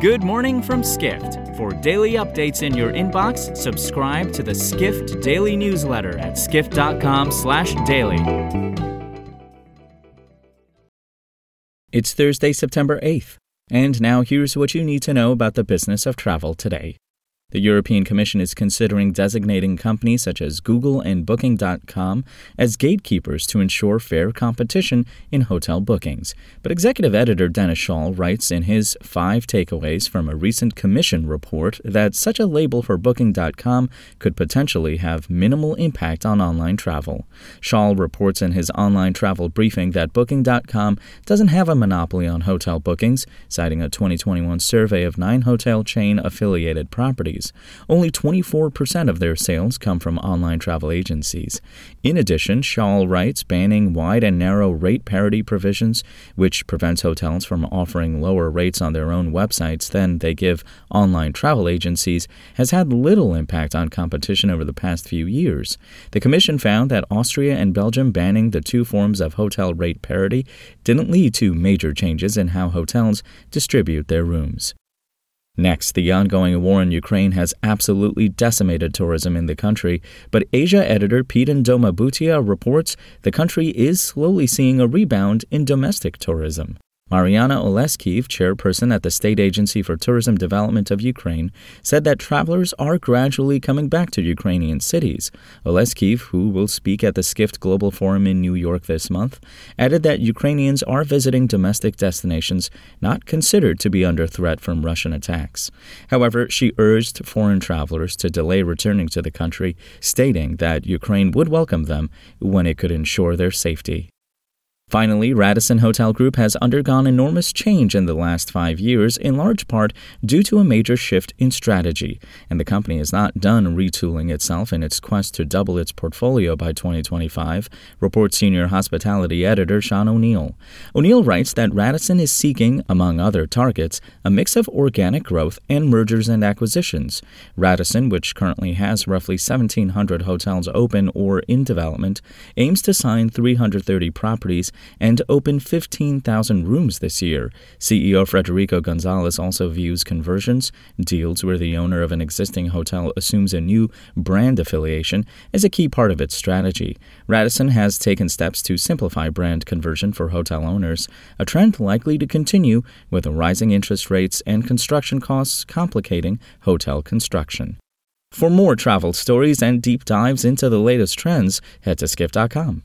Good morning from Skift. For daily updates in your inbox, subscribe to the Skift Daily newsletter at skift.com/daily. It's Thursday, September 8th, and now here's what you need to know about the business of travel today. The European Commission is considering designating companies such as Google and Booking.com as gatekeepers to ensure fair competition in hotel bookings. But executive editor Dennis Schaal writes in his five takeaways from a recent Commission report that such a label for Booking.com could potentially have minimal impact on online travel. Schaal reports in his online travel briefing that Booking.com doesn't have a monopoly on hotel bookings, citing a 2021 survey of nine hotel chain affiliated properties. Only 24% of their sales come from online travel agencies. In addition, Schaal writes banning wide and narrow rate parity provisions, which prevents hotels from offering lower rates on their own websites than they give online travel agencies, has had little impact on competition over the past few years. The Commission found that Austria and Belgium banning the two forms of hotel rate parity didn't lead to major changes in how hotels distribute their rooms. Next, the ongoing war in Ukraine has absolutely decimated tourism in the country, but Asia editor Peden Doma Bhutia reports the country is slowly seeing a rebound in domestic tourism. Mariana Oleskiv, chairperson at the State Agency for Tourism Development of Ukraine, said that travelers are gradually coming back to Ukrainian cities. Oleskiv, who will speak at the Skift Global Forum in New York this month, added that Ukrainians are visiting domestic destinations not considered to be under threat from Russian attacks. However, she urged foreign travelers to delay returning to the country, stating that Ukraine would welcome them when it could ensure their safety. Finally, Radisson Hotel Group has undergone enormous change in the last five years, in large part due to a major shift in strategy, and the company is not done retooling itself in its quest to double its portfolio by 2025, reports senior hospitality editor Sean O'Neill. O'Neill writes that Radisson is seeking, among other targets, a mix of organic growth and mergers and acquisitions. Radisson, which currently has roughly 1,700 hotels open or in development, aims to sign 330 properties and open 15,000 rooms this year. CEO Federico Gonzalez also views conversions, deals where the owner of an existing hotel assumes a new brand affiliation, as a key part of its strategy. Radisson has taken steps to simplify brand conversion for hotel owners, a trend likely to continue with rising interest rates and construction costs complicating hotel construction. For more travel stories and deep dives into the latest trends, head to skift.com.